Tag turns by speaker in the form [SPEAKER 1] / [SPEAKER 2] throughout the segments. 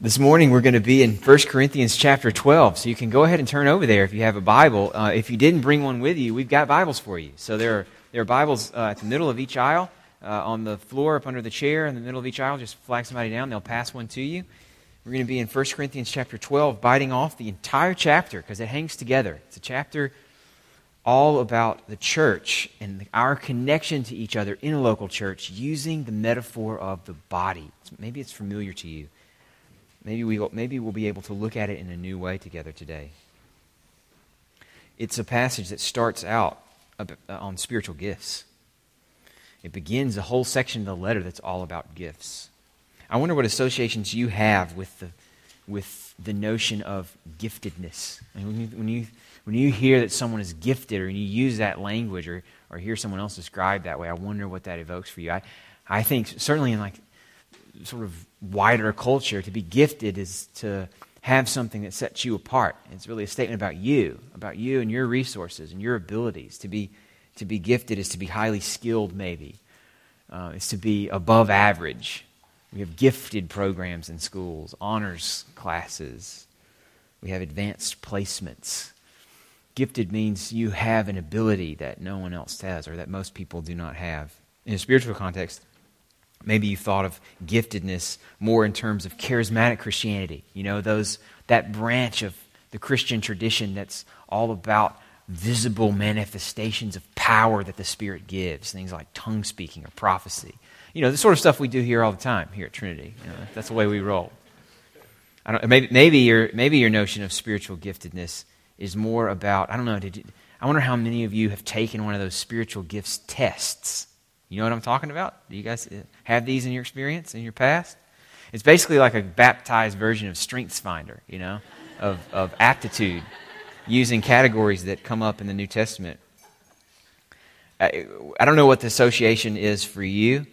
[SPEAKER 1] This morning we're going to be in 1 Corinthians chapter 12. So you can go ahead and turn over there if you have a Bible. Uh, if you didn't bring one with you, we've got Bibles for you. So there are, there are Bibles uh, at the middle of each aisle, uh, on the floor, up under the chair, in the middle of each aisle. Just flag somebody down, they'll pass one to you. We're going to be in 1 Corinthians chapter 12, biting off the entire chapter because it hangs together. It's a chapter all about the church and our connection to each other in a local church using the metaphor of the body. Maybe it's familiar to you. Maybe, we, maybe we'll be able to look at it in a new way together today. It's a passage that starts out uh, on spiritual gifts. It begins a whole section of the letter that's all about gifts. I wonder what associations you have with the, with the notion of giftedness. I mean, when, you, when, you, when you hear that someone is gifted or you use that language or, or hear someone else described that way, I wonder what that evokes for you. I, I think certainly in like sort of wider culture, to be gifted is to have something that sets you apart. It's really a statement about you, about you and your resources and your abilities. To be, to be gifted is to be highly skilled, maybe. Uh, it's to be above average. We have gifted programs in schools, honors classes. We have advanced placements. Gifted means you have an ability that no one else has or that most people do not have. In a spiritual context, Maybe you thought of giftedness more in terms of charismatic Christianity. You know, those that branch of the Christian tradition that's all about visible manifestations of power that the Spirit gives, things like tongue speaking or prophecy. You know, the sort of stuff we do here all the time here at Trinity. You know, that's the way we roll. I don't, maybe, maybe, your, maybe your notion of spiritual giftedness is more about, I don't know, you, I wonder how many of you have taken one of those spiritual gifts tests you know what I'm talking about? Do you guys have these in your experience, in your past? It's basically like a baptized version of Strengths Finder, you know, of, of aptitude, using categories that come up in the New Testament. I, I don't know what the association is for you.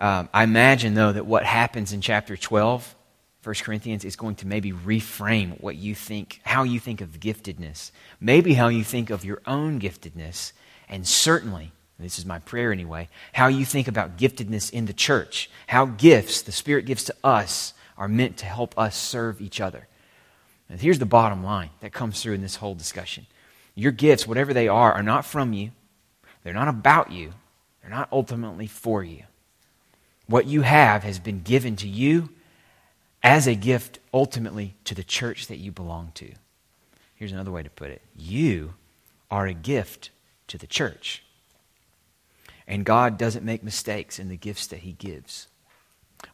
[SPEAKER 1] Um, I imagine, though, that what happens in chapter 12, 1 Corinthians, is going to maybe reframe what you think, how you think of giftedness, maybe how you think of your own giftedness, and certainly this is my prayer anyway, how you think about giftedness in the church, how gifts, the Spirit gives to us, are meant to help us serve each other. And here's the bottom line that comes through in this whole discussion your gifts, whatever they are, are not from you, they're not about you, they're not ultimately for you. What you have has been given to you as a gift ultimately to the church that you belong to. Here's another way to put it you are a gift to the church. And God doesn't make mistakes in the gifts that He gives.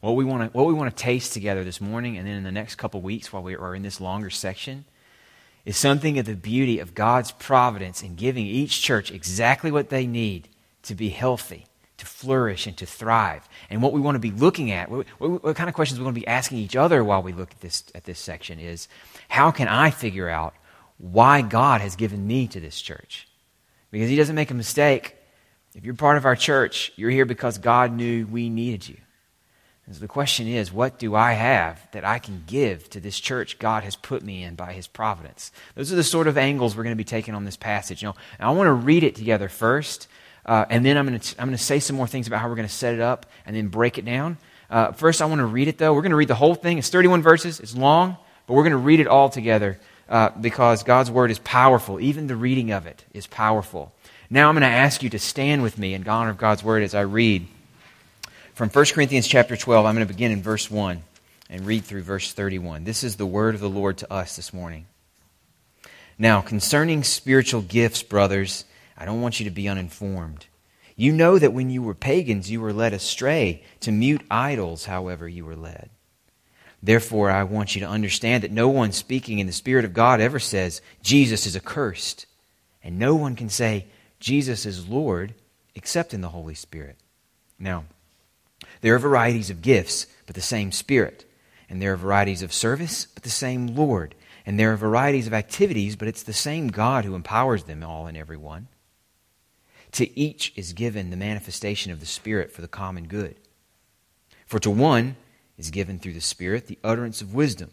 [SPEAKER 1] What we want to, what we want to taste together this morning and then in the next couple weeks while we are in this longer section is something of the beauty of God's providence in giving each church exactly what they need to be healthy, to flourish, and to thrive. And what we want to be looking at, what, what, what kind of questions we want to be asking each other while we look at this, at this section is how can I figure out why God has given me to this church? Because He doesn't make a mistake if you're part of our church, you're here because God knew we needed you. And so the question is, what do I have that I can give to this church God has put me in by his providence? Those are the sort of angles we're going to be taking on this passage. You know, I want to read it together first, uh, and then I'm going, to, I'm going to say some more things about how we're going to set it up and then break it down. Uh, first, I want to read it, though. We're going to read the whole thing. It's 31 verses, it's long, but we're going to read it all together uh, because God's word is powerful. Even the reading of it is powerful. Now I'm going to ask you to stand with me in honor of God's word as I read from 1 Corinthians chapter 12. I'm going to begin in verse 1 and read through verse 31. This is the word of the Lord to us this morning. Now, concerning spiritual gifts, brothers, I don't want you to be uninformed. You know that when you were pagans, you were led astray to mute idols, however, you were led. Therefore, I want you to understand that no one speaking in the Spirit of God ever says, Jesus is accursed. And no one can say, Jesus is Lord except in the Holy Spirit. Now, there are varieties of gifts, but the same Spirit. And there are varieties of service, but the same Lord. And there are varieties of activities, but it's the same God who empowers them all and every one. To each is given the manifestation of the Spirit for the common good. For to one is given through the Spirit the utterance of wisdom,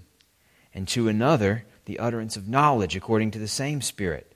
[SPEAKER 1] and to another the utterance of knowledge according to the same Spirit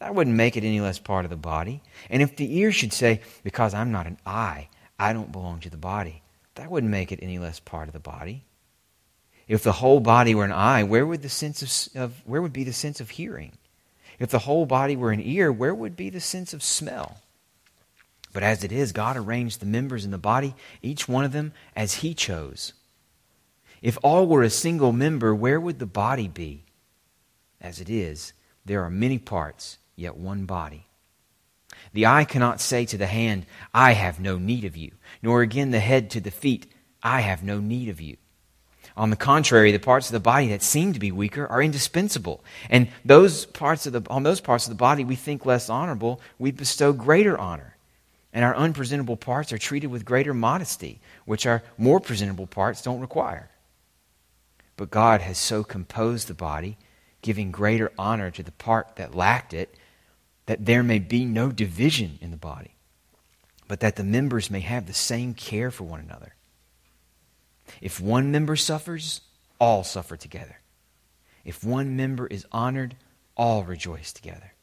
[SPEAKER 1] that wouldn't make it any less part of the body. And if the ear should say, Because I'm not an eye, I don't belong to the body, that wouldn't make it any less part of the body. If the whole body were an eye, where would the sense of, of where would be the sense of hearing? If the whole body were an ear, where would be the sense of smell? But as it is, God arranged the members in the body, each one of them as He chose. If all were a single member, where would the body be? As it is, there are many parts, yet one body. The eye cannot say to the hand, I have no need of you, nor again the head to the feet, I have no need of you. On the contrary, the parts of the body that seem to be weaker are indispensable. And those parts of the, on those parts of the body we think less honorable, we bestow greater honor. And our unpresentable parts are treated with greater modesty, which our more presentable parts don't require. But God has so composed the body, giving greater honor to the part that lacked it, that there may be no division in the body, but that the members may have the same care for one another. If one member suffers, all suffer together. If one member is honored, all rejoice together.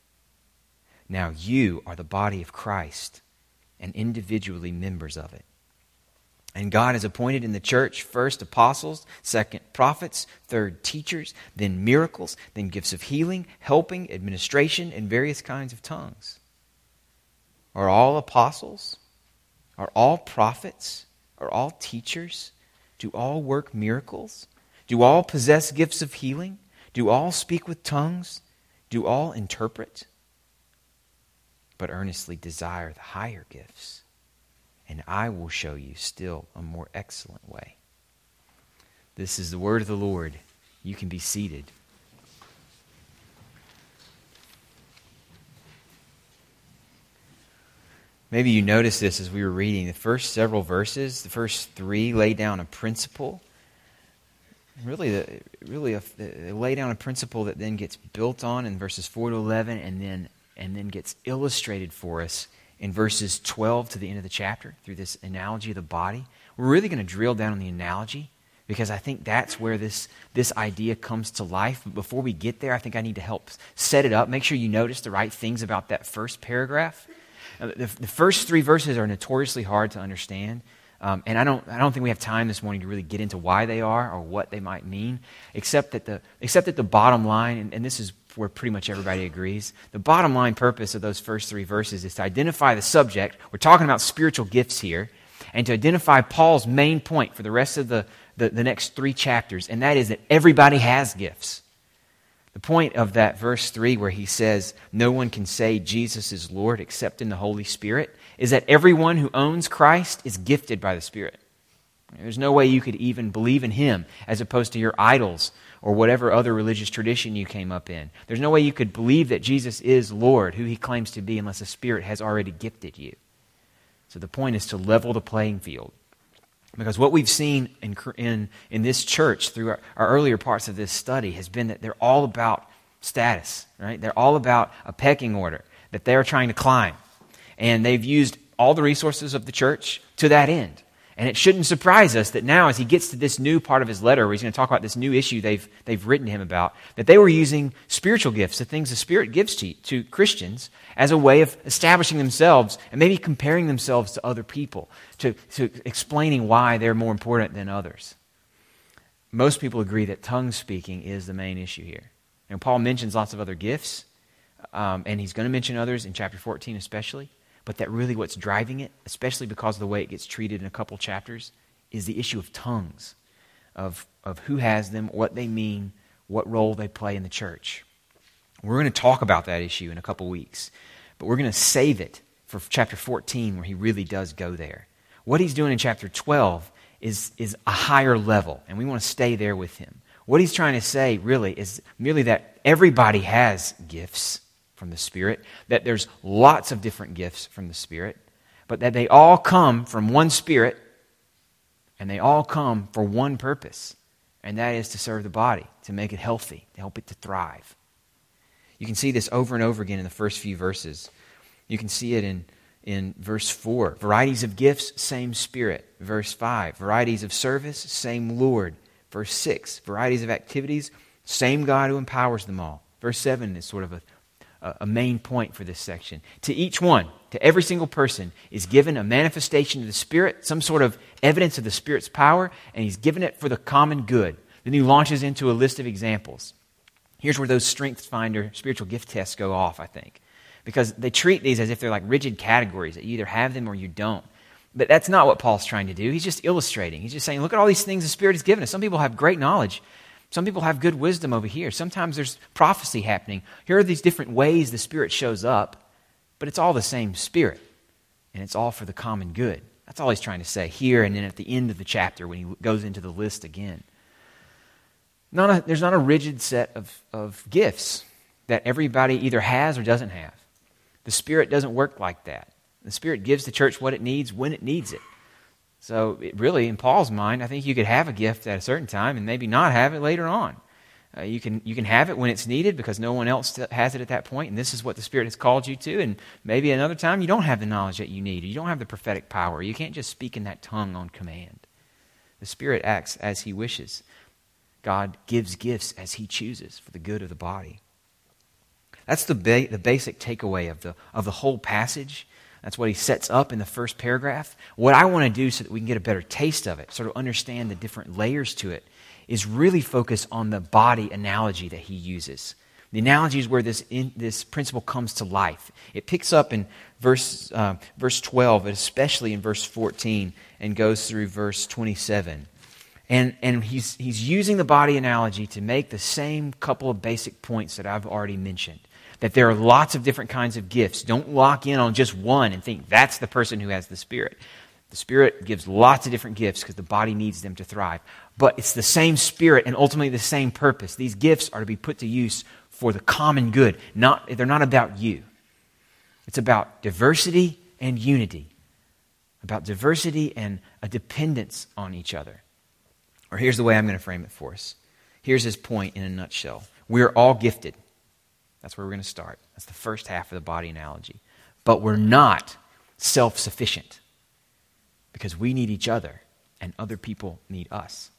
[SPEAKER 1] Now you are the body of Christ and individually members of it. And God has appointed in the church first apostles, second prophets, third teachers, then miracles, then gifts of healing, helping, administration, and various kinds of tongues. Are all apostles? Are all prophets? Are all teachers? Do all work miracles? Do all possess gifts of healing? Do all speak with tongues? Do all interpret? But earnestly desire the higher gifts and I will show you still a more excellent way. This is the word of the Lord. You can be seated. Maybe you noticed this as we were reading. The first several verses, the first three, lay down a principle. Really, the, really a, they lay down a principle that then gets built on in verses 4 to 11 and then, and then gets illustrated for us in verses 12 to the end of the chapter through this analogy of the body. We're really going to drill down on the analogy because I think that's where this, this idea comes to life. But before we get there, I think I need to help set it up. Make sure you notice the right things about that first paragraph. Uh, the, the, first three verses are notoriously hard to understand. Um, and I don't, I don't think we have time this morning to really get into why they are or what they might mean, except that the, except that the bottom line, and, and this is where pretty much everybody agrees. The bottom line purpose of those first three verses is to identify the subject. We're talking about spiritual gifts here, and to identify Paul's main point for the rest of the, the, the next three chapters, and that is that everybody has gifts. The point of that verse 3, where he says, No one can say Jesus is Lord except in the Holy Spirit, is that everyone who owns Christ is gifted by the Spirit. There's no way you could even believe in him as opposed to your idols or whatever other religious tradition you came up in. There's no way you could believe that Jesus is Lord, who he claims to be, unless the Spirit has already gifted you. So the point is to level the playing field. Because what we've seen in, in, in this church through our, our earlier parts of this study has been that they're all about status, right? They're all about a pecking order that they're trying to climb. And they've used all the resources of the church to that end. And it shouldn't surprise us that now, as he gets to this new part of his letter, where he's going to talk about this new issue they've, they've written to him about, that they were using spiritual gifts, the things the Spirit gives to, to Christians, as a way of establishing themselves and maybe comparing themselves to other people, to, to explaining why they're more important than others. Most people agree that tongue speaking is the main issue here. And Paul mentions lots of other gifts, um, and he's going to mention others in chapter 14 especially but that really what's driving it, especially because of the way it gets treated in a couple chapters, is the issue of tongues. of, of who has them, what they mean, what role they play in the church. We're going to talk about that issue in a couple weeks, but we're going to save it for chapter 14 where he really does go there. What he's doing in chapter 12 is, is a higher level, and we want to stay there with him. What he's trying to say, really, is merely that everybody has gifts from the Spirit, that there's lots of different gifts from the Spirit, but that they all come from one Spirit, and they all come for one purpose, and that is to serve the body, to make it healthy, to help it to thrive. You can see this over and over again in the first few verses. You can see it in, in verse 4. Varieties of gifts, same Spirit. Verse 5. Varieties of service, same Lord. Verse 6. Varieties of activities, same God who empowers them all. Verse 7 is sort of a, a main point for this section. To each one, to every single person, is given a manifestation of the Spirit, some sort of evidence of the Spirit's power, and he's given it for the common good. Then he launches into a list of examples. Here's where those strength Finder spiritual gift tests go off, I think because they treat these as if they're like rigid categories that you either have them or you don't. But that's not what Paul's trying to do. He's just illustrating. He's just saying, look at all these things the Spirit has given us. Some people have great knowledge. Some people have good wisdom over here. Sometimes there's prophecy happening. Here are these different ways the Spirit shows up, but it's all the same Spirit, and it's all for the common good. That's all he's trying to say here and then at the end of the chapter when he goes into the list again. Not a, there's not a rigid set of, of gifts that everybody either has or doesn't have. The Spirit doesn't work like that. The Spirit gives the church what it needs when it needs it. So, it really, in Paul's mind, I think you could have a gift at a certain time and maybe not have it later on. Uh, you, can, you can have it when it's needed because no one else has it at that point, and this is what the Spirit has called you to. And maybe another time you don't have the knowledge that you need, you don't have the prophetic power. You can't just speak in that tongue on command. The Spirit acts as He wishes. God gives gifts as He chooses for the good of the body. That's the, ba- the basic takeaway of the, of the whole passage. That's what he sets up in the first paragraph. What I want to do so that we can get a better taste of it, sort of understand the different layers to it, is really focus on the body analogy that he uses. The analogy is where this, in, this principle comes to life. It picks up in verse, uh, verse 12, but especially in verse 14, and goes through verse 27. And, and he's, he's using the body analogy to make the same couple of basic points that I've already mentioned that there are lots of different kinds of gifts. Don't lock in on just one and think that's the person who has the Spirit. The Spirit gives lots of different gifts because the body needs them to thrive. But it's the same Spirit and ultimately the same purpose. These gifts are to be put to use for the common good. Not, they're not about you. It's about diversity and unity, about diversity and a dependence on each other. Or here's the way I'm going to frame it for us. Here's his point in a nutshell. We're all gifted. That's where we're going to start. That's the first half of the body analogy. But we're not self sufficient because we need each other and other people need us.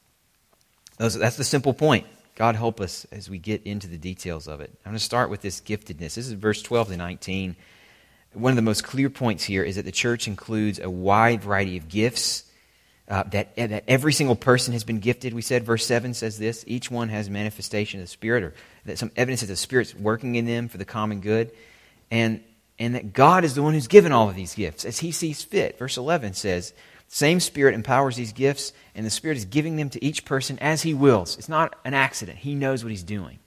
[SPEAKER 1] That's the simple point. God help us as we get into the details of it. I'm going to start with this giftedness. This is verse 12 to 19. One of the most clear points here is that the church includes a wide variety of gifts uh, that, that every single person has been gifted. We said, verse 7 says this each one has manifestation of the Spirit, or that some evidence that the Spirit's working in them for the common good. And, and that God is the one who's given all of these gifts as He sees fit. Verse 11 says, same Spirit empowers these gifts, and the Spirit is giving them to each person as He wills. It's not an accident, He knows what He's doing.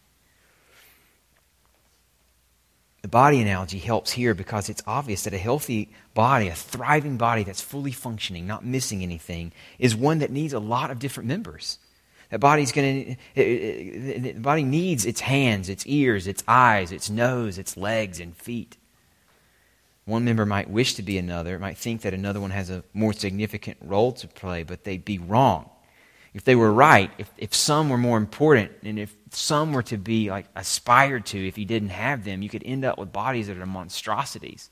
[SPEAKER 1] The body analogy helps here because it's obvious that a healthy body, a thriving body that's fully functioning, not missing anything, is one that needs a lot of different members. That body's going to, the body needs its hands, its ears, its eyes, its nose, its legs, and feet. One member might wish to be another, might think that another one has a more significant role to play, but they'd be wrong if they were right, if, if some were more important, and if some were to be like aspired to, if you didn't have them, you could end up with bodies that are monstrosities.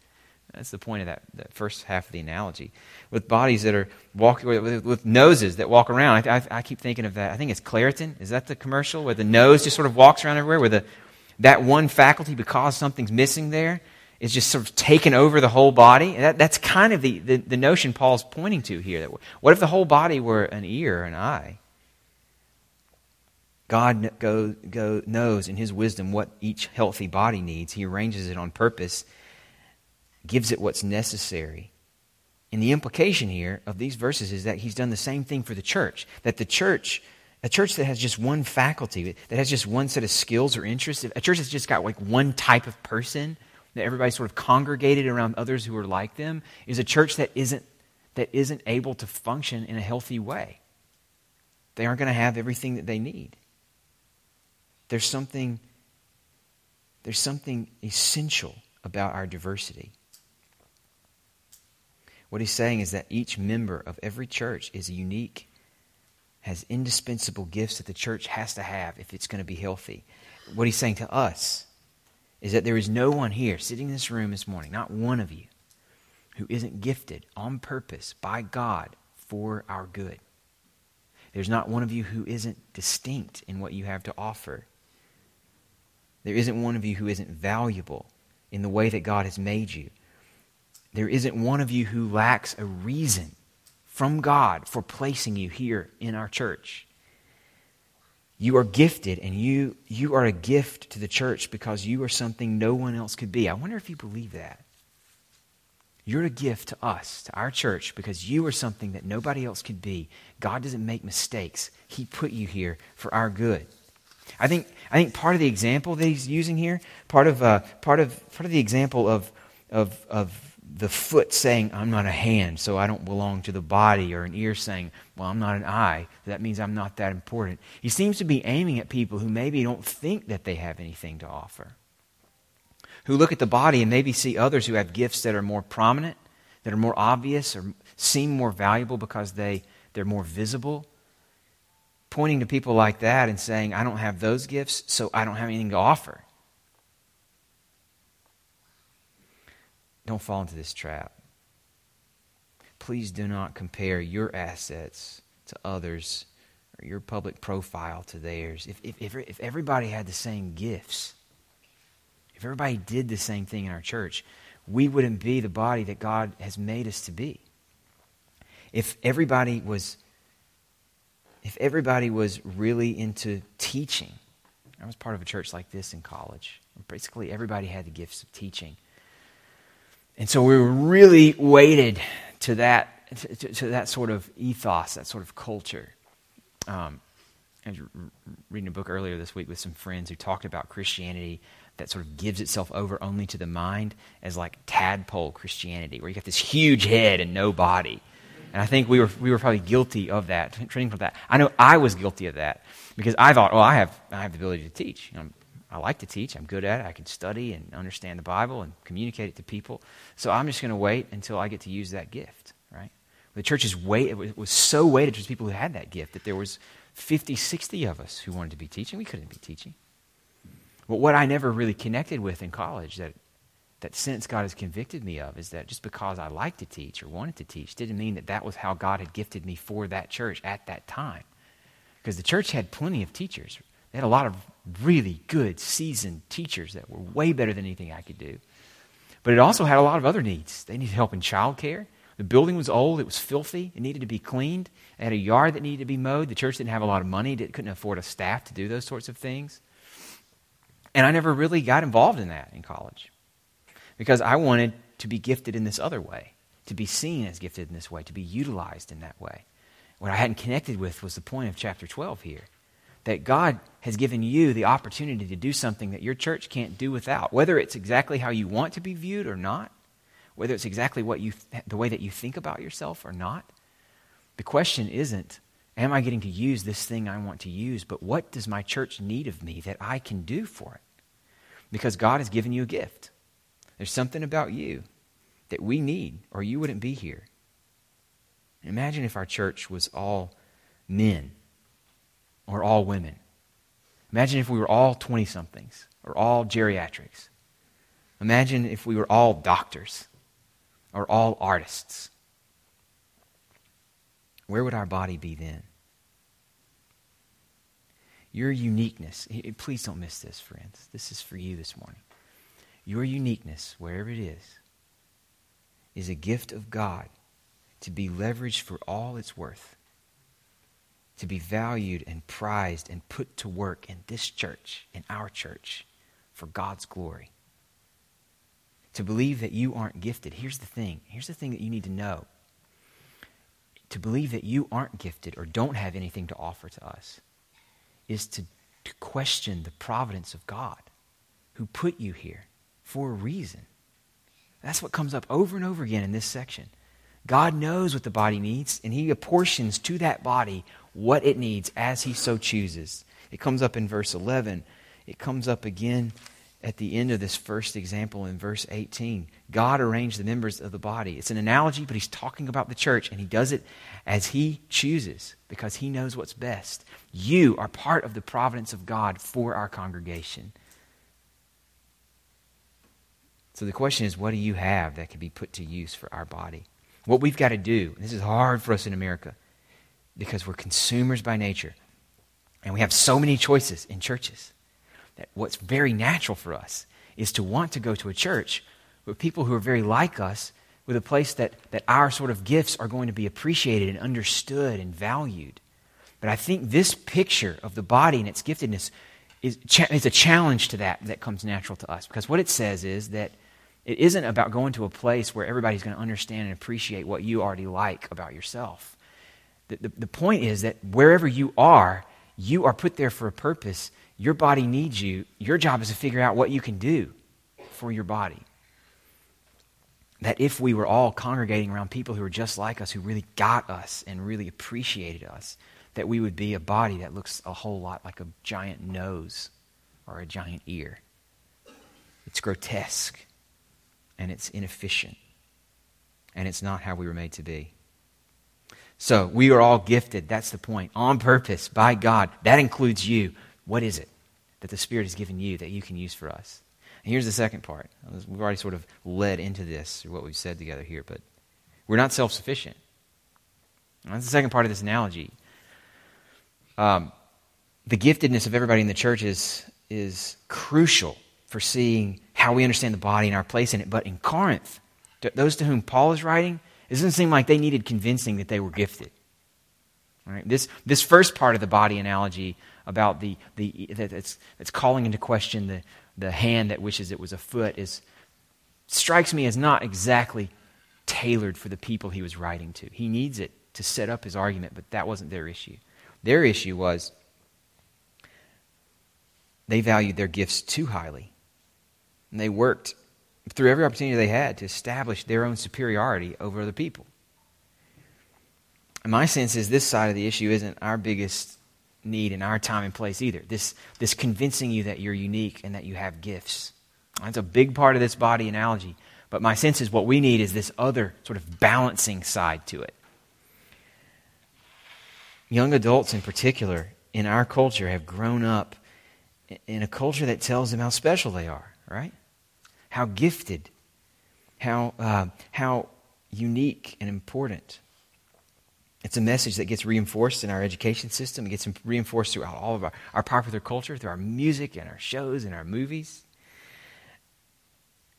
[SPEAKER 1] That's the point of that, that first half of the analogy. With bodies that are walking, with, with noses that walk around. I, I, I, keep thinking of that. I think it's Claritin. Is that the commercial where the nose just sort of walks around everywhere? Where the, that one faculty, because something's missing there, is just sort of taken over the whole body. That, that's kind of the, the, the, notion Paul's pointing to here. That what if the whole body were an ear, or an eye? God go, go, knows in his wisdom what each healthy body needs. He arranges it on purpose, gives it what's necessary. And the implication here of these verses is that he's done the same thing for the church. That the church A church that has just one faculty, that has just one set of skills or interests, a church that's just got like one type of person, that everybody's sort of congregated around others who are like them, is a church that isn't, that isn't able to function in a healthy way. They aren't going to have everything that they need. There's something, there's something essential about our diversity. What he's saying is that each member of every church is unique, has indispensable gifts that the church has to have if it's going to be healthy. What he's saying to us is that there is no one here sitting in this room this morning, not one of you, who isn't gifted on purpose by God for our good. There's not one of you who isn't distinct in what you have to offer. There isn't one of you who isn't valuable in the way that God has made you. There isn't one of you who lacks a reason from God for placing you here in our church. You are gifted, and you, you are a gift to the church because you are something no one else could be. I wonder if you believe that. You're a gift to us, to our church, because you are something that nobody else could be. God doesn't make mistakes. He put you here for our good. I think, I think part of the example that he's using here, part of, uh, part of, part of the example of, of, of the foot saying, I'm not a hand, so I don't belong to the body, or an ear saying, Well, I'm not an eye, that means I'm not that important. He seems to be aiming at people who maybe don't think that they have anything to offer, who look at the body and maybe see others who have gifts that are more prominent, that are more obvious, or seem more valuable because they, they're more visible. Pointing to people like that and saying, I don't have those gifts, so I don't have anything to offer. Don't fall into this trap. Please do not compare your assets to others or your public profile to theirs. If, if, if, everybody had the same gifts, if everybody did the same thing in our church, we wouldn't be the body that God has made us to be. If everybody was if everybody was really into teaching, I was part of a church like this in college. Basically, everybody had the gifts of teaching. And so we were really weighted to that, to, to that sort of ethos, that sort of culture. Um, I was reading a book earlier this week with some friends who talked about Christianity that sort of gives itself over only to the mind as like tadpole Christianity, where you got this huge head and no body. And I think we were, we were probably guilty of that, training from that. I know I was guilty of that because I thought, well, I have, I have the ability to teach. You know, I like to teach. I'm good at it. I can study and understand the Bible and communicate it to people. So I'm just going to wait until I get to use that gift, right? The church is wait, it was so weighted towards people who had that gift that there was 50, 60 of us who wanted to be teaching. We couldn't be teaching. But what I never really connected with in college that, that sense God has convicted me of is that just because I liked to teach or wanted to teach didn't mean that that was how God had gifted me for that church at that time. Because the church had plenty of teachers. They had a lot of really good, seasoned teachers that were way better than anything I could do. But it also had a lot of other needs. They needed help in childcare. The building was old, it was filthy, it needed to be cleaned. It had a yard that needed to be mowed. The church didn't have a lot of money, it couldn't afford a staff to do those sorts of things. And I never really got involved in that in college because I wanted to be gifted in this other way, to be seen as gifted in this way, to be utilized in that way. What I hadn't connected with was the point of chapter 12 here that God has given you the opportunity to do something that your church can't do without, whether it's exactly how you want to be viewed or not, whether it's exactly what you th- the way that you think about yourself or not. The question isn't, am I getting to use this thing I want to use, but what does my church need of me that I can do for it? Because God has given you a gift. There's something about you that we need, or you wouldn't be here. Imagine if our church was all men or all women. Imagine if we were all 20 somethings or all geriatrics. Imagine if we were all doctors or all artists. Where would our body be then? Your uniqueness, please don't miss this, friends. This is for you this morning. Your uniqueness, wherever it is, is a gift of God to be leveraged for all it's worth to be valued and prized and put to work in this church, in our church, for God's glory. To believe that you aren't gifted. Here's the thing. Here's the thing that you need to know. To believe that you aren't gifted or don't have anything to offer to us is to, to question the providence of God who put you here for a reason. That's what comes up over and over again in this section. God knows what the body needs, and He apportions to that body what it needs as He so chooses. It comes up in verse 11. It comes up again at the end of this first example in verse 18. God arranged the members of the body. It's an analogy, but He's talking about the church, and He does it as He chooses because He knows what's best. You are part of the providence of God for our congregation. So the question is, what do you have that can be put to use for our body? What we've got to do, this is hard for us in America because we're consumers by nature and we have so many choices in churches that what's very natural for us is to want to go to a church with people who are very like us, with a place that, that our sort of gifts are going to be appreciated and understood and valued. But I think this picture of the body and its giftedness is, is a challenge to that that comes natural to us. Because what it says is that it isn't about going to a place where everybody's going to understand and appreciate what you already like about yourself. The, the, the, point is that wherever you are, you are put there for a purpose. Your body needs you. Your job is to figure out what you can do for your body. That if we were all congregating around people who were just like us, who really got us and really appreciated us, that we would be a body that looks a whole lot like a giant nose or a giant ear. It's grotesque and it's inefficient. And it's not how we were made to be. So we are all gifted. That's the point. On purpose, by God. That includes you. What is it that the Spirit has given you that you can use for us? And here's the second part. We've already sort of led into this through what we've said together here, but we're not self sufficient. That's the second part of this analogy. Um, the giftedness of everybody in the church is, is crucial for seeing how we understand the body and our place in it. But in Corinth, those to whom Paul is writing, it doesn't seem like they needed convincing that they were gifted. Right? This, this first part of the body analogy about the, the that's, that's calling into question the, the hand that wishes it was a foot is strikes me as not exactly tailored for the people he was writing to. He needs it to set up his argument, but that wasn't their issue. Their issue was they valued their gifts too highly and they worked through every opportunity they had to establish their own superiority over other people. And my sense is this side of the issue isn't our biggest need in our time and place either. This, this convincing you that you're unique and that you have gifts. That's a big part of this body analogy. But my sense is what we need is this other sort of balancing side to it. Young adults, in particular, in our culture, have grown up in a culture that tells them how special they are, right? How gifted, how, uh, how unique and important. It's a message that gets reinforced in our education system. It gets reinforced throughout all of our, our popular culture, through our music and our shows and our movies.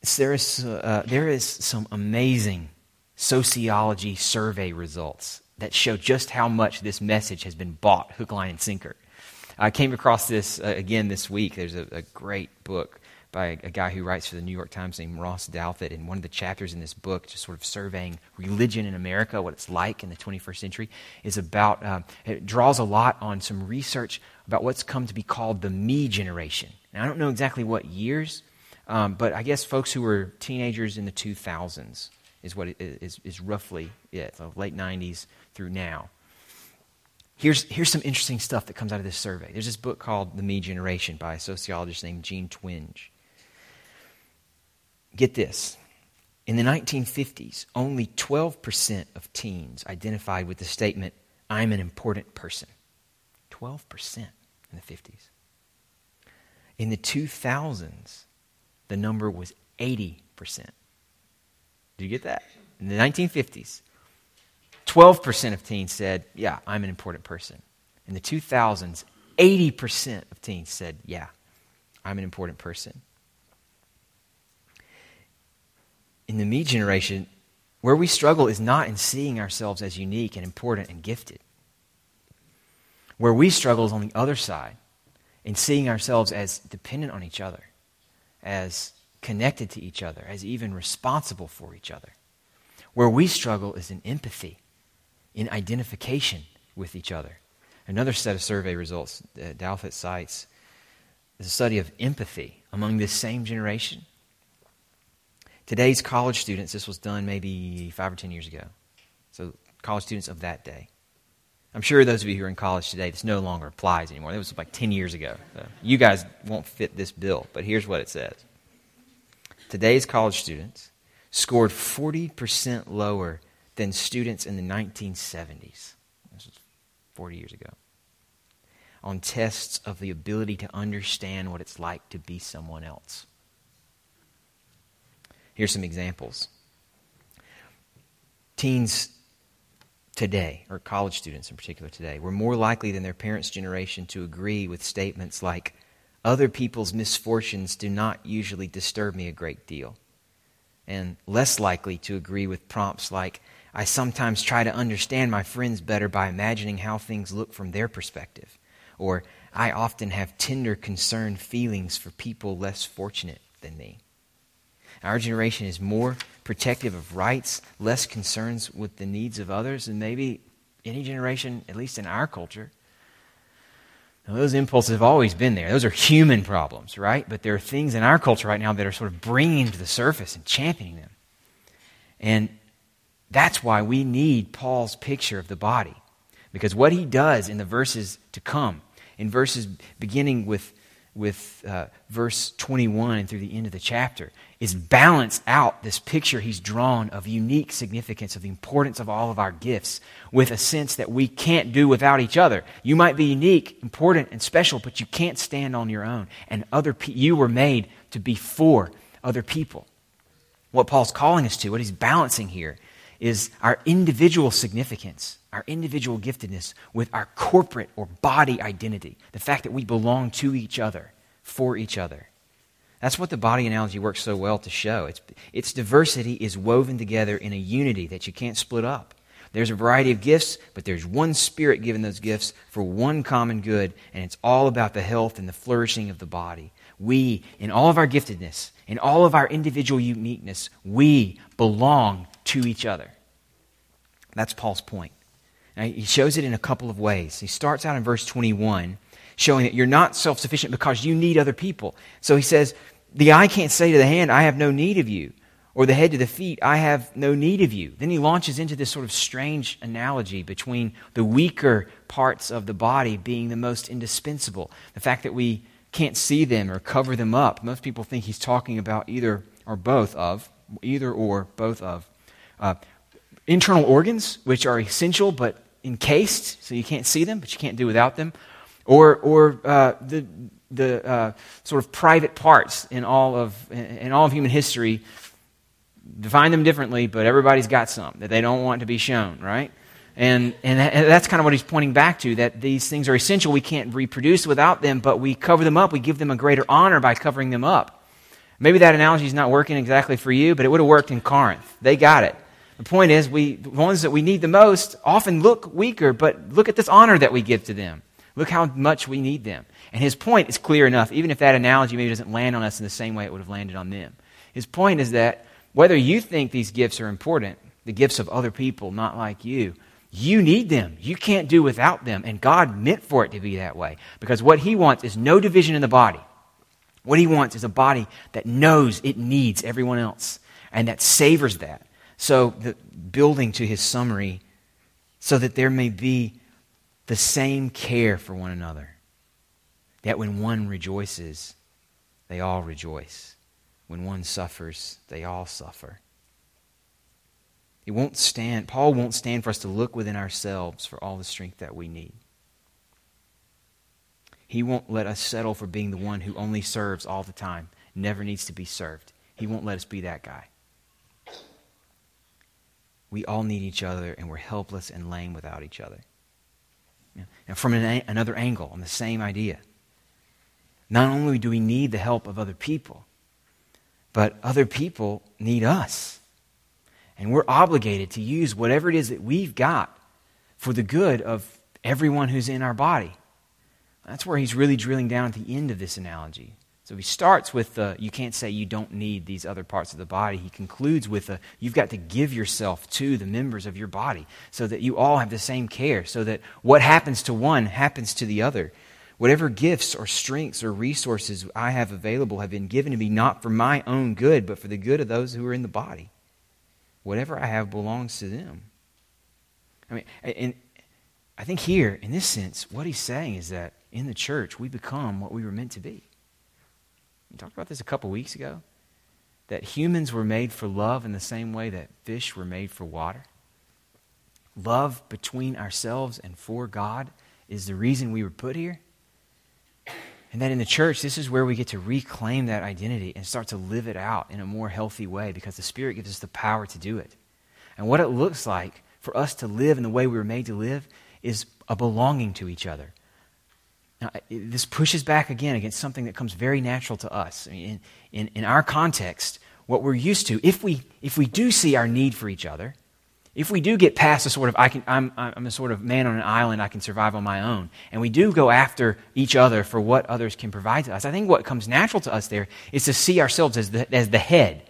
[SPEAKER 1] So there, is, uh, there is some amazing sociology survey results that show just how much this message has been bought hook, line, and sinker. I came across this uh, again this week. There's a, a great book by a guy who writes for the New York Times named Ross Douthat. And one of the chapters in this book, just sort of surveying religion in America, what it's like in the 21st century, is about, uh, it draws a lot on some research about what's come to be called the me generation. Now, I don't know exactly what years, um, but I guess folks who were teenagers in the 2000s is what is, is roughly it, late 90s through now. Here's, here's some interesting stuff that comes out of this survey. There's this book called The Me Generation by a sociologist named Jean Twenge. Get this. In the 1950s, only 12% of teens identified with the statement, I'm an important person. 12% in the 50s. In the 2000s, the number was 80%. Do you get that? In the 1950s, 12% of teens said, Yeah, I'm an important person. In the 2000s, 80% of teens said, Yeah, I'm an important person. In the me generation, where we struggle is not in seeing ourselves as unique and important and gifted. Where we struggle is on the other side, in seeing ourselves as dependent on each other, as connected to each other, as even responsible for each other. Where we struggle is in empathy, in identification with each other. Another set of survey results that Douthat cites is a study of empathy among this same generation. Today's college students, this was done maybe five or ten years ago. So, college students of that day. I'm sure those of you who are in college today, this no longer applies anymore. That was like 10 years ago. So you guys won't fit this bill, but here's what it says Today's college students scored 40% lower than students in the 1970s. This was 40 years ago. On tests of the ability to understand what it's like to be someone else. Here's some examples. Teens today, or college students in particular today, were more likely than their parents' generation to agree with statements like, Other people's misfortunes do not usually disturb me a great deal. And less likely to agree with prompts like, I sometimes try to understand my friends better by imagining how things look from their perspective. Or, I often have tender, concerned feelings for people less fortunate than me. Our generation is more protective of rights, less concerns with the needs of others than maybe any generation, at least in our culture. Now, those impulses have always been there. Those are human problems, right? But there are things in our culture right now that are sort of bringing to the surface and championing them. And that's why we need Paul's picture of the body. Because what he does in the verses to come, in verses beginning with, with uh, verse 21 and through the end of the chapter, is balance out this picture he's drawn of unique significance, of the importance of all of our gifts, with a sense that we can't do without each other. You might be unique, important, and special, but you can't stand on your own. And other pe- you were made to be for other people. What Paul's calling us to, what he's balancing here, is our individual significance, our individual giftedness with our corporate or body identity, the fact that we belong to each other, for each other. That's what the body analogy works so well to show. Its, its diversity is woven together in a unity that you can't split up. There's a variety of gifts, but there's one spirit given those gifts for one common good, and it's all about the health and the flourishing of the body. We, in all of our giftedness, in all of our individual uniqueness, we belong to each other. That's Paul's point. Now, he shows it in a couple of ways. He starts out in verse 21 showing that you're not self sufficient because you need other people. So he says, the eye can't say to the hand, I have no need of you, or the head to the feet, I have no need of you. Then he launches into this sort of strange analogy between the weaker parts of the body being the most indispensable. The fact that we can't see them or cover them up. Most people think he's talking about either or both of, either or both of. Uh, internal organs, which are essential but encased, so you can't see them, but you can't do without them. Or, or uh, the the uh, sort of private parts in all of in all of human history define them differently but everybody's got some that they don't want to be shown right and and that's kind of what he's pointing back to that these things are essential we can't reproduce without them but we cover them up we give them a greater honor by covering them up. Maybe that analogy is not working exactly for you but it would have worked in corinth. They got it. The point is we the ones that we need the most often look weaker but look at this honor that we give to them. Look how much we need them. And his point is clear enough, even if that analogy maybe doesn't land on us in the same way it would have landed on them. His point is that whether you think these gifts are important, the gifts of other people not like you, you need them. You can't do without them. And God meant for it to be that way. Because what He wants is no division in the body. What He wants is a body that knows it needs everyone else and that savors that. So, the, building to His summary, so that there may be the same care for one another that when one rejoices, they all rejoice. When one suffers, they all suffer. It won't stand, Paul won't stand for us to look within ourselves for all the strength that we need. He won't let us settle for being the one who only serves all the time, never needs to be served. He won't let us be that guy. We all need each other, and we're helpless and lame without each other. Now, from an, another angle, on the same idea. Not only do we need the help of other people, but other people need us. And we're obligated to use whatever it is that we've got for the good of everyone who's in our body. That's where he's really drilling down at the end of this analogy. So he starts with the, you can't say you don't need these other parts of the body. He concludes with the, you've got to give yourself to the members of your body so that you all have the same care, so that what happens to one happens to the other. Whatever gifts or strengths or resources I have available have been given to me not for my own good, but for the good of those who are in the body. Whatever I have belongs to them. I mean, and I think here, in this sense, what he's saying is that in the church, we become what we were meant to be. We talked about this a couple weeks ago. That humans were made for love in the same way that fish were made for water. Love between ourselves and for God is the reason we were put here. And that in the church, this is where we get to reclaim that identity and start to live it out in a more healthy way because the Spirit gives us the power to do it. And what it looks like for us to live in the way we were made to live is a belonging to each other. Now, this pushes back again against something that comes very natural to us. I mean, in, in, in our context, what we're used to, if we, if we do see our need for each other, if we do get past a sort of, I can, I'm, I'm a sort of man on an island, I can survive on my own, and we do go after each other for what others can provide to us, I think what comes natural to us there is to see ourselves as the, as the head,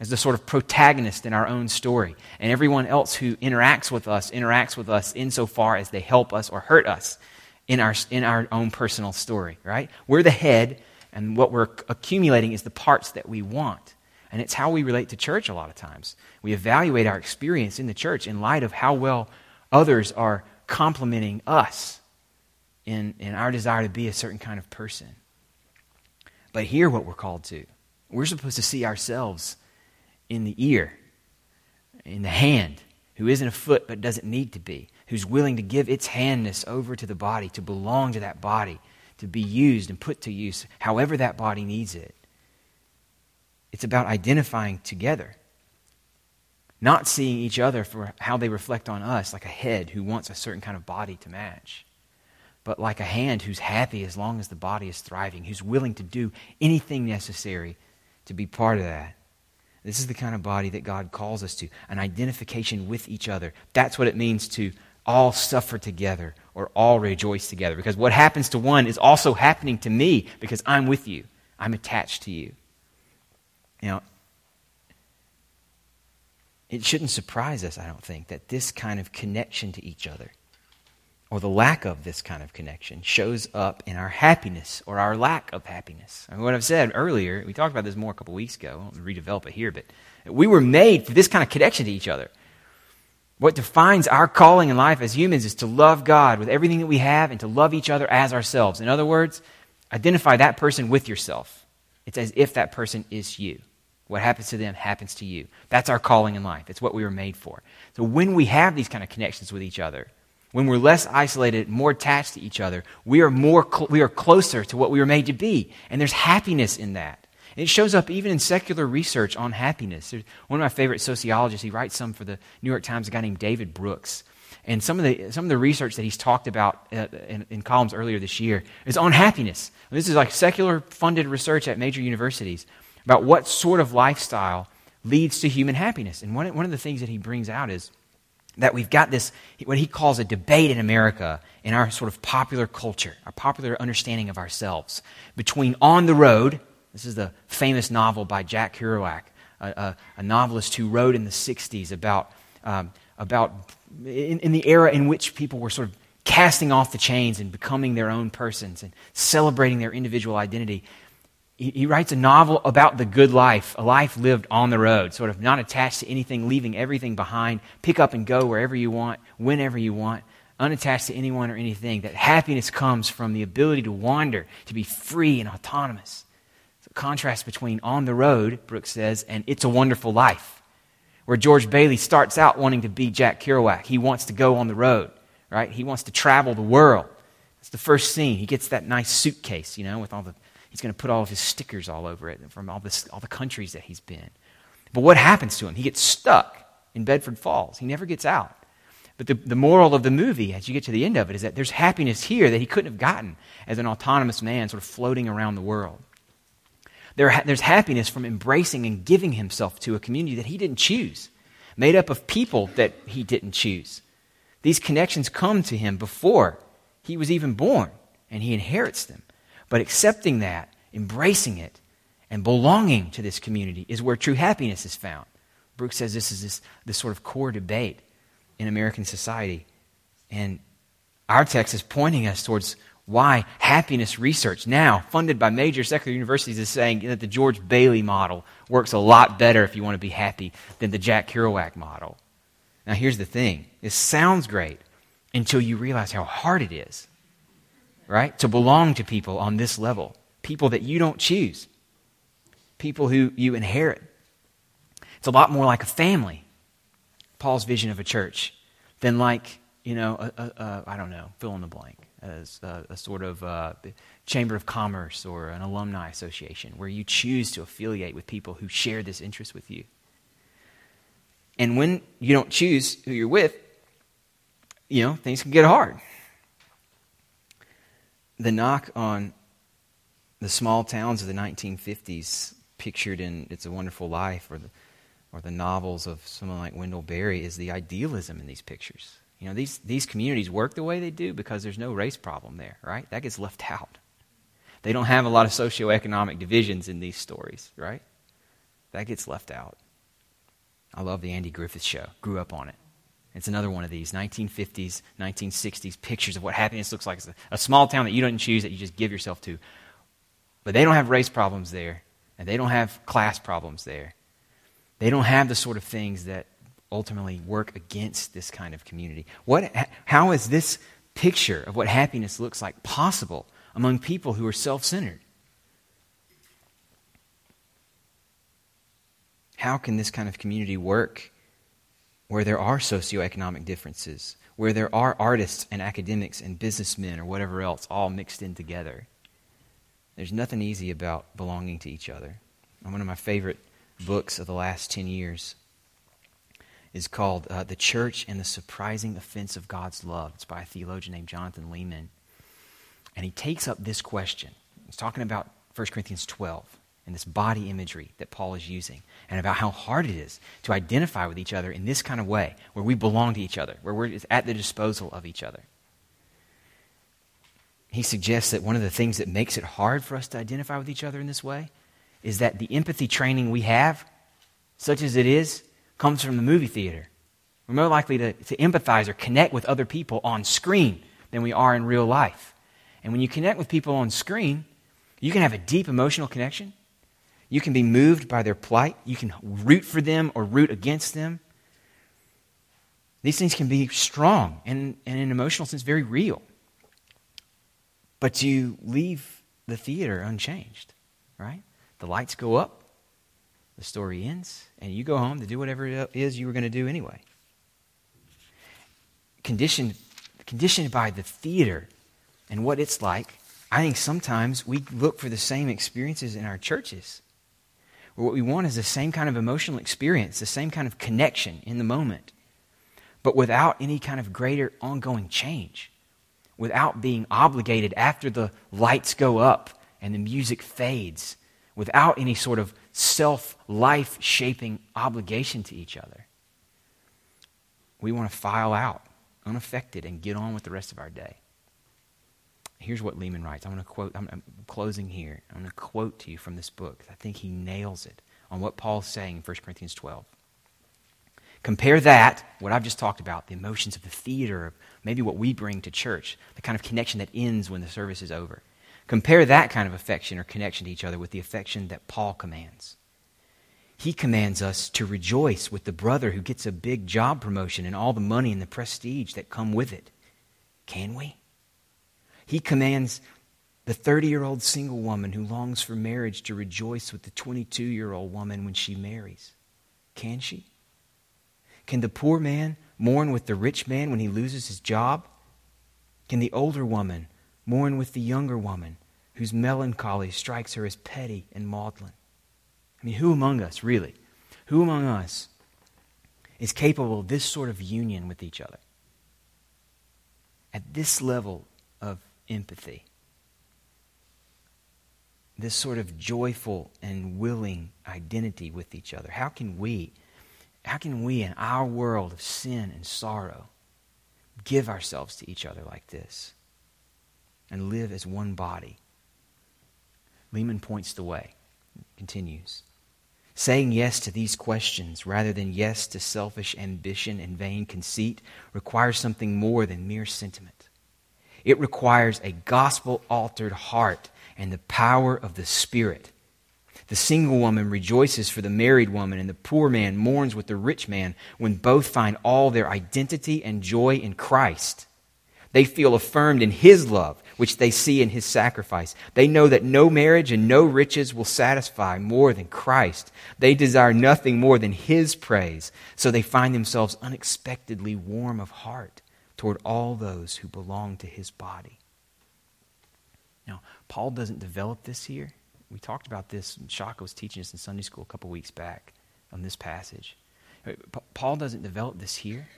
[SPEAKER 1] as the sort of protagonist in our own story. And everyone else who interacts with us interacts with us insofar as they help us or hurt us in our, in our own personal story, right? We're the head, and what we're accumulating is the parts that we want. And it's how we relate to church a lot of times. We evaluate our experience in the church in light of how well others are complimenting us in, in our desire to be a certain kind of person. But hear what we're called to, we're supposed to see ourselves in the ear, in the hand, who isn't a foot but doesn't need to be, who's willing to give its handness over to the body, to belong to that body, to be used and put to use however that body needs it. It's about identifying together, not seeing each other for how they reflect on us, like a head who wants a certain kind of body to match, but like a hand who's happy as long as the body is thriving, who's willing to do anything necessary to be part of that. This is the kind of body that God calls us to an identification with each other. That's what it means to all suffer together or all rejoice together. Because what happens to one is also happening to me because I'm with you, I'm attached to you. Now, it shouldn't surprise us, I don't think, that this kind of connection to each other, or the lack of this kind of connection, shows up in our happiness or our lack of happiness. I mean, what I've said earlier, we talked about this more a couple weeks ago. I won't redevelop it here, but we were made for this kind of connection to each other. What defines our calling in life as humans is to love God with everything that we have and to love each other as ourselves. In other words, identify that person with yourself. It's as if that person is you. What happens to them happens to you. That's our calling in life. It's what we were made for. So when we have these kind of connections with each other, when we're less isolated, more attached to each other, we are more cl- we are closer to what we were made to be, and there's happiness in that. And it shows up even in secular research on happiness. There's one of my favorite sociologists, he writes some for the New York Times, a guy named David Brooks. And some of the, some of the research that he's talked about uh, in, in, columns earlier this year is on happiness. This is like secular funded research at major universities about what sort of lifestyle leads to human happiness. And one, one of the things that he brings out is that we've got this, what he calls a debate in America, in our sort of popular culture, our popular understanding of ourselves, between on the road this is the famous novel by Jack Kerouac, a, a, a novelist who wrote in the 60s about, um, about in, in the era in which people were sort of casting off the chains and becoming their own persons and celebrating their individual identity. He, he writes a novel about the good life, a life lived on the road, sort of not attached to anything, leaving everything behind, pick up and go wherever you want, whenever you want, unattached to anyone or anything. That happiness comes from the ability to wander, to be free and autonomous The contrast between On the Road, Brooks says, and It's a Wonderful Life, where George Bailey starts out wanting to be Jack Kerouac. He wants to go on the road, right? He wants to travel the world. It's the first scene. He gets that nice suitcase, you know, with all the, he's going to put all of his stickers all over it from all, this, all the countries that he's been. But what happens to him? He gets stuck in Bedford Falls. He never gets out. But the, the moral of the movie, as you get to the end of it, is that there's happiness here that he couldn't have gotten as an autonomous man sort of floating around the world. There, there's happiness from embracing and giving himself to a community that he didn't choose, made up of people that he didn't choose. These connections come to him before he was even born, and he inherits them. But accepting that embracing it, and belonging to this community is where true happiness is found. Brooks says this is this, this sort of core debate in American society. And our text is pointing us towards why happiness research, now funded by major secular universities, is saying that the George Bailey model works a lot better if you want to be happy than the Jack Kerouac model. Now, here's the thing it sounds great until you realize how hard it is, right? To belong to people on this level, people that you don't choose, people who you inherit. It's a lot more like a family, Paul's vision of a church, than like, you know, a, a, a, I don't know, fill in the blank as a, sort of uh, chamber of commerce or an alumni association where you choose to affiliate with people who share this interest with you. And when you don't choose who you're with, you know, things can get hard. The knock on the small towns of the 1950s, pictured in It's a Wonderful Life or the, or the novels of someone like Wendell Berry, is the idealism in these pictures. You know, these, these communities work the way they do because there's no race problem there, right? That gets left out. They don't have a lot of socioeconomic divisions in these stories, right? That gets left out. I love the Andy Griffith show. Grew up on it. It's another one of these 1950s, 1960s pictures of what happiness looks like. It's a, a small town that you don't choose, that you just give yourself to. But they don't have race problems there, and they don't have class problems there. They don't have the sort of things that ultimately work against this kind of community? What, how is this picture of what happiness looks like possible among people who are self centered? How can this kind of community work where there are socioeconomic differences, where there are artists and academics and businessmen or whatever else all mixed in together? There's nothing easy about belonging to each other. One of my favorite books of the last 10 years is called uh, The Church and the Surprising Offense of God's Love. It's by a theologian named Jonathan Leeman. And he takes up this question. He's talking about 1 Corinthians 12 and this body imagery that Paul is using, and about how hard it is to identify with each other in this kind of way, where we belong to each other, where we're at the disposal of each other. He suggests that one of the things that makes it hard for us to identify with each other in this way is that the empathy training we have, such as it is, comes from the movie theater. We're more likely to, to empathize or connect with other people on screen than we are in real life. And when you connect with people on screen, you can have a deep emotional connection. You can be moved by their plight. You can root for them or root against them. These things can be strong and, and in an emotional sense, very real. But you leave the theater unchanged, right? The lights go up, the story ends, and you go home to do whatever it is you were going to do anyway. Conditioned, conditioned by the theater and what it's like, I think sometimes we look for the same experiences in our churches. What we want is the same kind of emotional experience, the same kind of connection in the moment, but without any kind of greater ongoing change, without being obligated after the lights go up and the music fades, without any sort of self life shaping obligation to each other. We want to file out unaffected and get on with the rest of our day. Here's what Leeman writes. I'm going to quote, I'm, I'm closing here. I'm going to quote to you from this book. I think he nails it on what Paul's saying in 1 Corinthians 12. Compare that, what I've just talked about, the emotions of the theater, maybe what we bring to church, the kind of connection that ends when the service is over. Compare that kind of affection or connection to each other with the affection that Paul commands. He commands us to rejoice with the brother who gets a big job promotion and all the money and the prestige that come with it. Can we? He commands the 30 year old single woman who longs for marriage to rejoice with the 22 year old woman when she marries. Can she? Can the poor man mourn with the rich man when he loses his job? Can the older woman mourn with the younger woman whose melancholy strikes her as petty and maudlin. I mean, who among us, really, who among us is capable of this sort of union with each other? At this level of empathy, this sort of joyful and willing identity with each other. How can we, how can we in our world of sin and sorrow give ourselves to each other like this? and live as one body. Leeman points the way. Continues. Saying yes to these questions rather than yes to selfish ambition and vain conceit requires something more than mere sentiment. It requires a gospel altered heart and the power of the Spirit. The single woman rejoices for the married woman, and the poor man mourns with the rich man when both find all their identity and joy in Christ. They feel affirmed in His love, which they see in His sacrifice. They know that no marriage and no riches will satisfy more than Christ. They desire nothing more than His praise, so they find themselves unexpectedly warm of heart toward all those who belong to His body. Now, Paul doesn't develop this here. We talked about this, Shaka was teaching us in Sunday school a couple weeks back on this passage. Paul doesn't develop this here.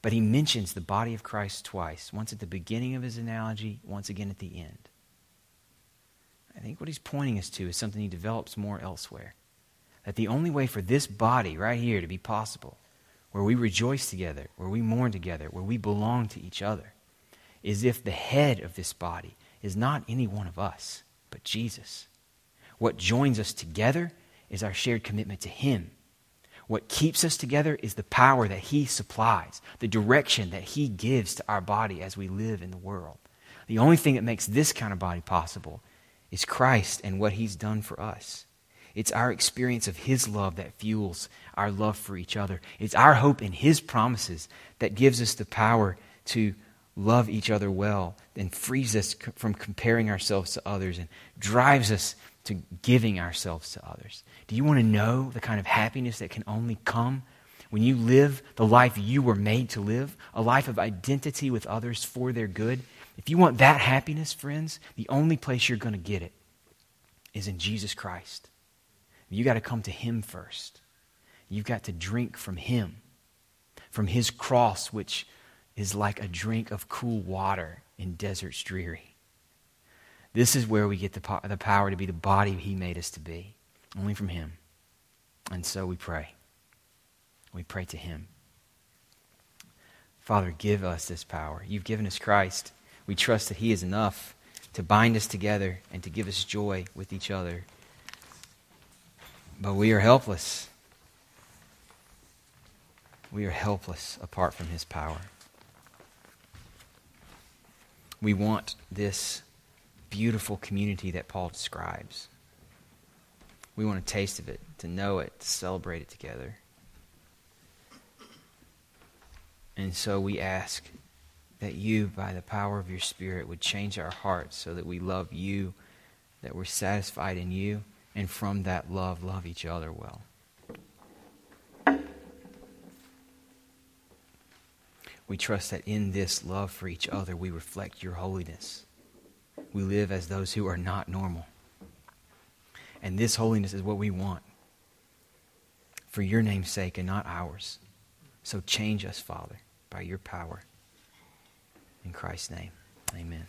[SPEAKER 1] But he mentions the body of Christ twice once at the beginning of his analogy, once again at the end. I think what he's pointing us to is something he develops more elsewhere. That the only way for this body right here to be possible, where we rejoice together, where we mourn together, where we belong to each other, is if the head of this body is not any one of us, but Jesus. What joins us together is our shared commitment to Him what keeps us together is the power that He supplies, the direction that He gives to our body as we live in the world. The only thing that makes this kind of body possible is Christ and what He's done for us. It's our experience of His love that fuels our love for each other. It's our hope in His promises that gives us the power to love each other well and frees us from comparing ourselves to others and drives us to giving ourselves to others. Do you want to know the kind of happiness that can only come when you live the life you were made to live, a life of identity with others for their good? If you want that happiness, friends, the only place you're going to get it is in Jesus Christ. You got to come to Him first. You've got to drink from Him, from His cross, which is like a drink of cool water in deserts dreary. This is where we get the, po- the power to be the body He made us to be, only from Him. And so we pray. We pray to Him. Father, give us this power. You've given us Christ. We trust that He is enough to bind us together and to give us joy with each other. But we are helpless. We are helpless apart from His power. We want this beautiful community that Paul describes. We want a taste of it, to know it, to celebrate it together. And so we ask that you, by the power of your Spirit, would change our hearts so that we love you, that we're satisfied in you, and from that love, love each other well. We trust that in this love for each other, we reflect your holiness we live as those who are not normal. And this holiness is what we want for your name's sake and not ours. So change us, Father, by your power. In Christ's name, amen.